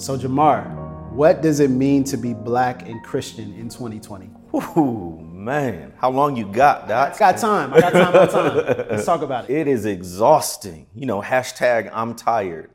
So, Jemar, what does it mean to be black and Christian in 2020? Ooh, man. How long you got, Doc? I got time. I got time. I got time. Let's talk about it. It is exhausting. You know, hashtag I'm tired.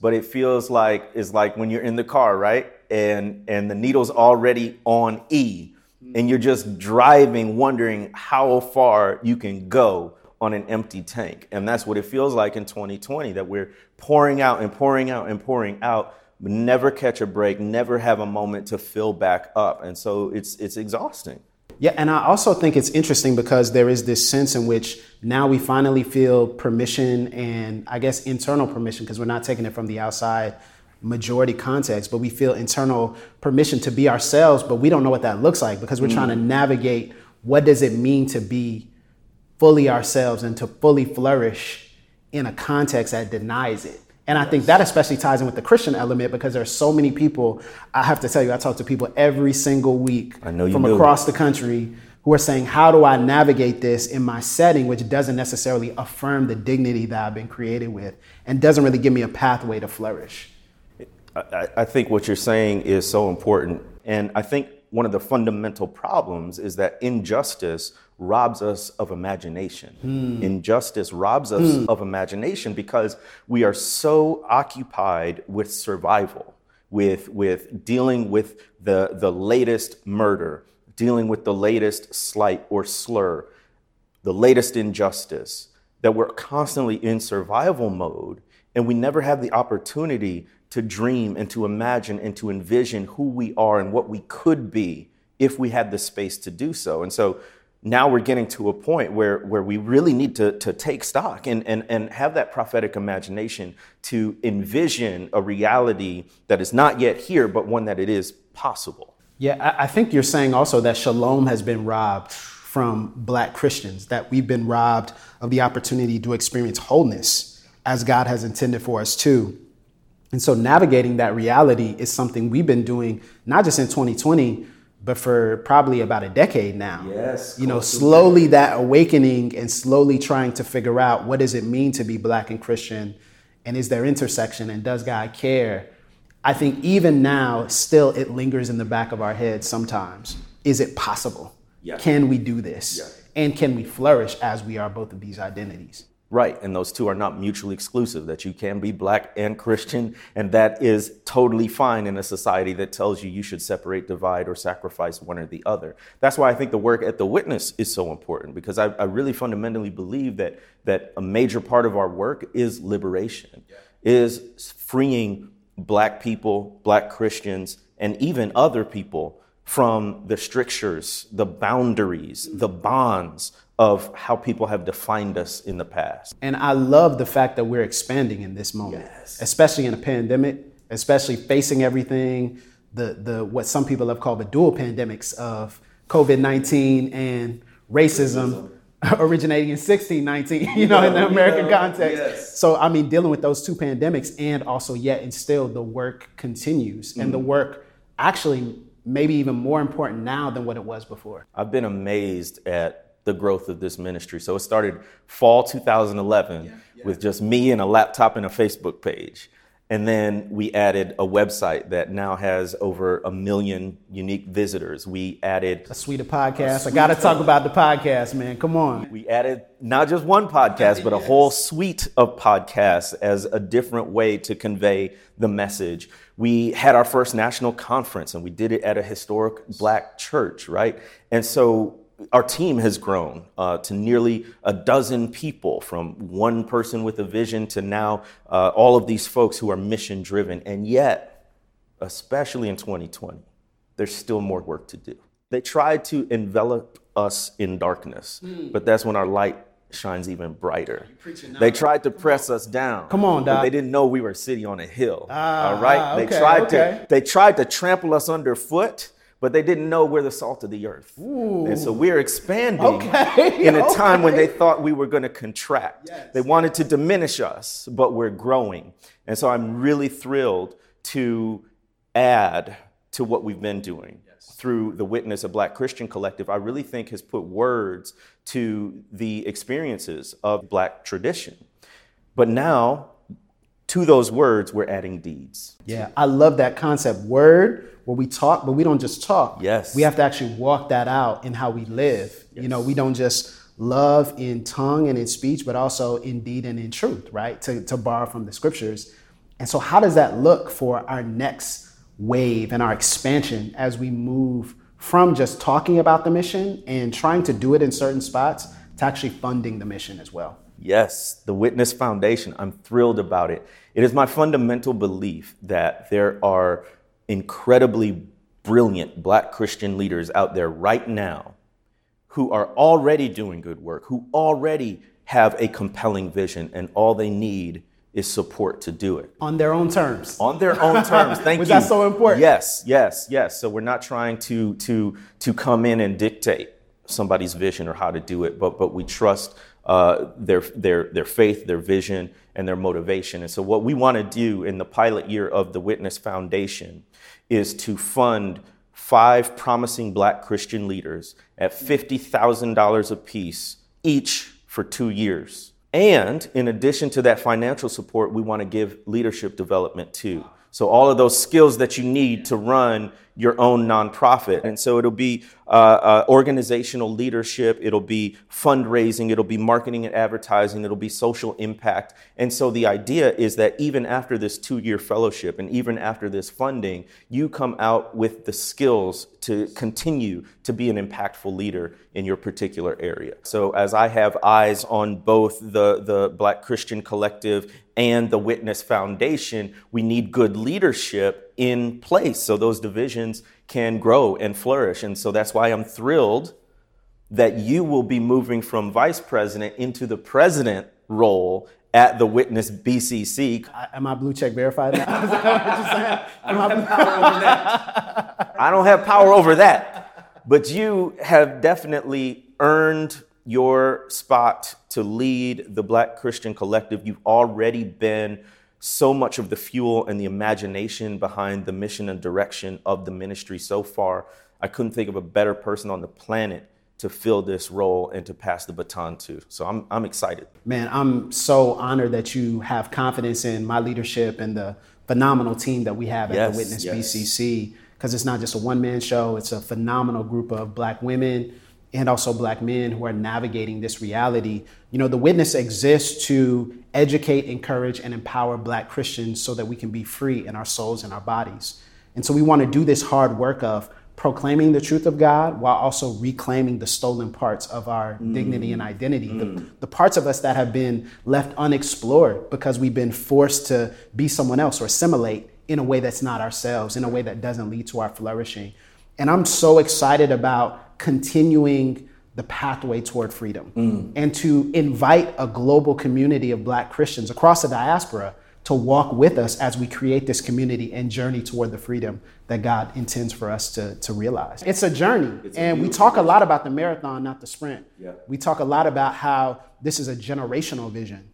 But it feels like it's like when you're in the car, right? And and the needle's already on E. And you're just driving, wondering how far you can go on an empty tank. And that's what it feels like in 2020, that we're pouring out and pouring out and pouring out, never catch a break, never have a moment to fill back up. And so it's it's exhausting. Yeah, and I also think it's interesting because there is this sense in which now we finally feel permission and I guess internal permission because we're not taking it from the outside majority context, but we feel internal permission to be ourselves, but we don't know what that looks like because we're mm. trying to navigate what does it mean to be fully ourselves and to fully flourish in a context that denies it. And I think that especially ties in with the Christian element because there are so many people. I have to tell you, I talk to people every single week from do. across the country who are saying, How do I navigate this in my setting, which doesn't necessarily affirm the dignity that I've been created with and doesn't really give me a pathway to flourish? I, I think what you're saying is so important. And I think one of the fundamental problems is that injustice robs us of imagination. Mm. Injustice robs us mm. of imagination because we are so occupied with survival, with, with dealing with the, the latest murder, dealing with the latest slight or slur, the latest injustice, that we're constantly in survival mode and we never have the opportunity to dream and to imagine and to envision who we are and what we could be if we had the space to do so. And so now we're getting to a point where, where we really need to, to take stock and, and, and have that prophetic imagination to envision a reality that is not yet here, but one that it is possible. Yeah, I think you're saying also that shalom has been robbed from black Christians, that we've been robbed of the opportunity to experience wholeness as God has intended for us to. And so navigating that reality is something we've been doing not just in 2020, but for probably about a decade now. Yes. You know, slowly that awakening and slowly trying to figure out what does it mean to be black and Christian and is there intersection and does God care? I think even now, still it lingers in the back of our heads sometimes. Is it possible? Yeah. Can we do this? Yeah. And can we flourish as we are both of these identities? Right, and those two are not mutually exclusive, that you can be black and Christian, and that is totally fine in a society that tells you you should separate, divide, or sacrifice one or the other. That's why I think the work at The Witness is so important, because I, I really fundamentally believe that, that a major part of our work is liberation, yeah. is freeing black people, black Christians, and even other people from the strictures, the boundaries, the bonds of how people have defined us in the past. And I love the fact that we're expanding in this moment, yes. especially in a pandemic, especially facing everything, the, the what some people have called the dual pandemics of COVID-19 and racism. originating in 1619, you know, in the American context. Yes. So, I mean, dealing with those two pandemics and also yet and still the work continues. Mm. And the mm. work actually maybe even more important now than what it was before. I've been amazed at the growth of this ministry. So it started fall 2011 yeah, yeah. with just me and a laptop and a Facebook page. And then we added a website that now has over a million unique visitors. We added a suite of podcasts. Suite I got to talk about the podcast, man. Come on. We added not just one podcast, but a whole suite of podcasts as a different way to convey the message. We had our first national conference and we did it at a historic black church, right? And so our team has grown uh, to nearly a dozen people from one person with a vision to now uh, all of these folks who are mission driven. And yet, especially in 2020, there's still more work to do. They tried to envelop us in darkness, mm. but that's when our light shines even brighter. They tried to press us down. Come on, Doc. They didn't know we were a city on a hill. Ah, all right. They okay, tried okay. to they tried to trample us underfoot but they didn't know we're the salt of the earth. Ooh. And so we're expanding okay. in a okay. time when they thought we were going to contract. Yes. They wanted to diminish us, but we're growing. And so I'm really thrilled to add to what we've been doing yes. through the Witness, of Black Christian collective. I really think has put words to the experiences of Black tradition. But now to those words, we're adding deeds. Yeah, I love that concept. Word, where we talk, but we don't just talk. Yes. We have to actually walk that out in how we live. You know, we don't just love in tongue and in speech, but also in deed and in truth, right? To, to borrow from the scriptures. And so, how does that look for our next wave and our expansion as we move from just talking about the mission and trying to do it in certain spots to actually funding the mission as well? Yes, the Witness Foundation. I'm thrilled about it. It is my fundamental belief that there are incredibly brilliant black Christian leaders out there right now who are already doing good work, who already have a compelling vision, and all they need is support to do it. On their own terms. On their own terms. Thank Was you. that so important? Yes, yes, yes. So we're not trying to to to come in and dictate somebody's vision or how to do it, but but we trust uh, their their their faith, their vision, and their motivation. And so what we want to do in the pilot year of the Witness Foundation is to fund five promising black Christian leaders at $50,000 apiece each for two years. And in addition to that financial support, we want to give leadership development too. So all of those skills that you need to run your own nonprofit. And so it'll be uh, uh, organizational leadership, it'll be fundraising, it'll be marketing and advertising, it'll be social impact. And so the idea is that even after this two year fellowship and even after this funding, you come out with the skills to continue to be an impactful leader in your particular area. So as I have eyes on both the, the Black Christian Collective and the Witness Foundation, we need good leadership in place so those divisions can grow and flourish. And so that's why I'm thrilled that you will be moving from vice president into the president role at the Witness BCC. Am I blue check verified now? I don't have power over that. But you have definitely earned your spot to lead the Black Christian Collective. You've already been so much of the fuel and the imagination behind the mission and direction of the ministry so far. I couldn't think of a better person on the planet to fill this role and to pass the baton to. So I'm, I'm excited. Man, I'm so honored that you have confidence in my leadership and the phenomenal team that we have at Yes, the Witness yes. BCC. Because it's not just a one man show, it's a phenomenal group of black women and also black men who are navigating this reality. You know, the Witness exists to educate, encourage, and empower black Christians so that we can be free in our souls and our bodies. And so we want to do this hard work of proclaiming the truth of God while also reclaiming the stolen parts of our mm. dignity and identity. The, mm. the parts of us that have been left unexplored because we've been forced to be someone else or assimilate in a way that's not ourselves, in a way that doesn't lead to our flourishing. And I'm so excited about continuing the pathway toward freedom and to invite a global community of black Christians across the diaspora to walk with us as we create this community and journey toward the freedom that God intends for us to, to realize. It's a journey. and we talk a lot about the marathon, not the sprint. Yeah. We talk a lot about how this is a generational vision.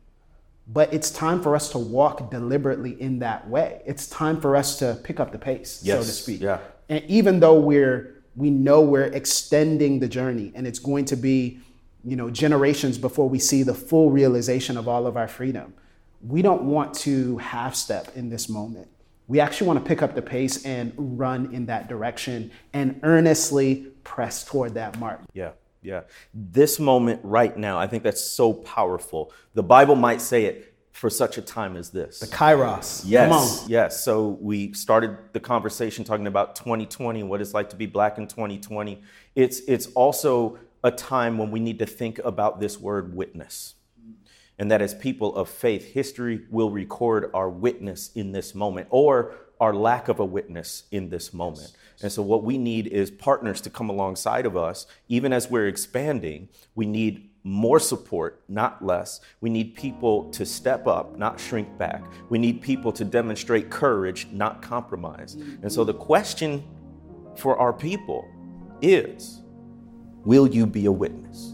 But it's time for us to walk deliberately in that way. It's time for us to pick up the pace, so to Yes, speak. yeah. And even though we're we know we're extending the journey and it's going to be, you know, generations before we see the full realization of all of our freedom. We don't want to half step in this moment. We actually want to pick up the pace and run in that direction and earnestly press toward that mark. Yeah, yeah. This moment right now, I think that's so powerful. The Bible might say it for such a time as this. The Kairos. Yes, yes. So we started the conversation talking about 2020, what it's like to be black in 2020. It's it's also a time when we need to think about this word witness. And that as people of faith, history will record our witness in this moment or our lack of a witness in this moment. And so, what we need is partners to come alongside of us, even as we're expanding. We need more support, not less. We need people to step up, not shrink back. We need people to demonstrate courage, not compromise. And so, the question for our people is will you be a witness?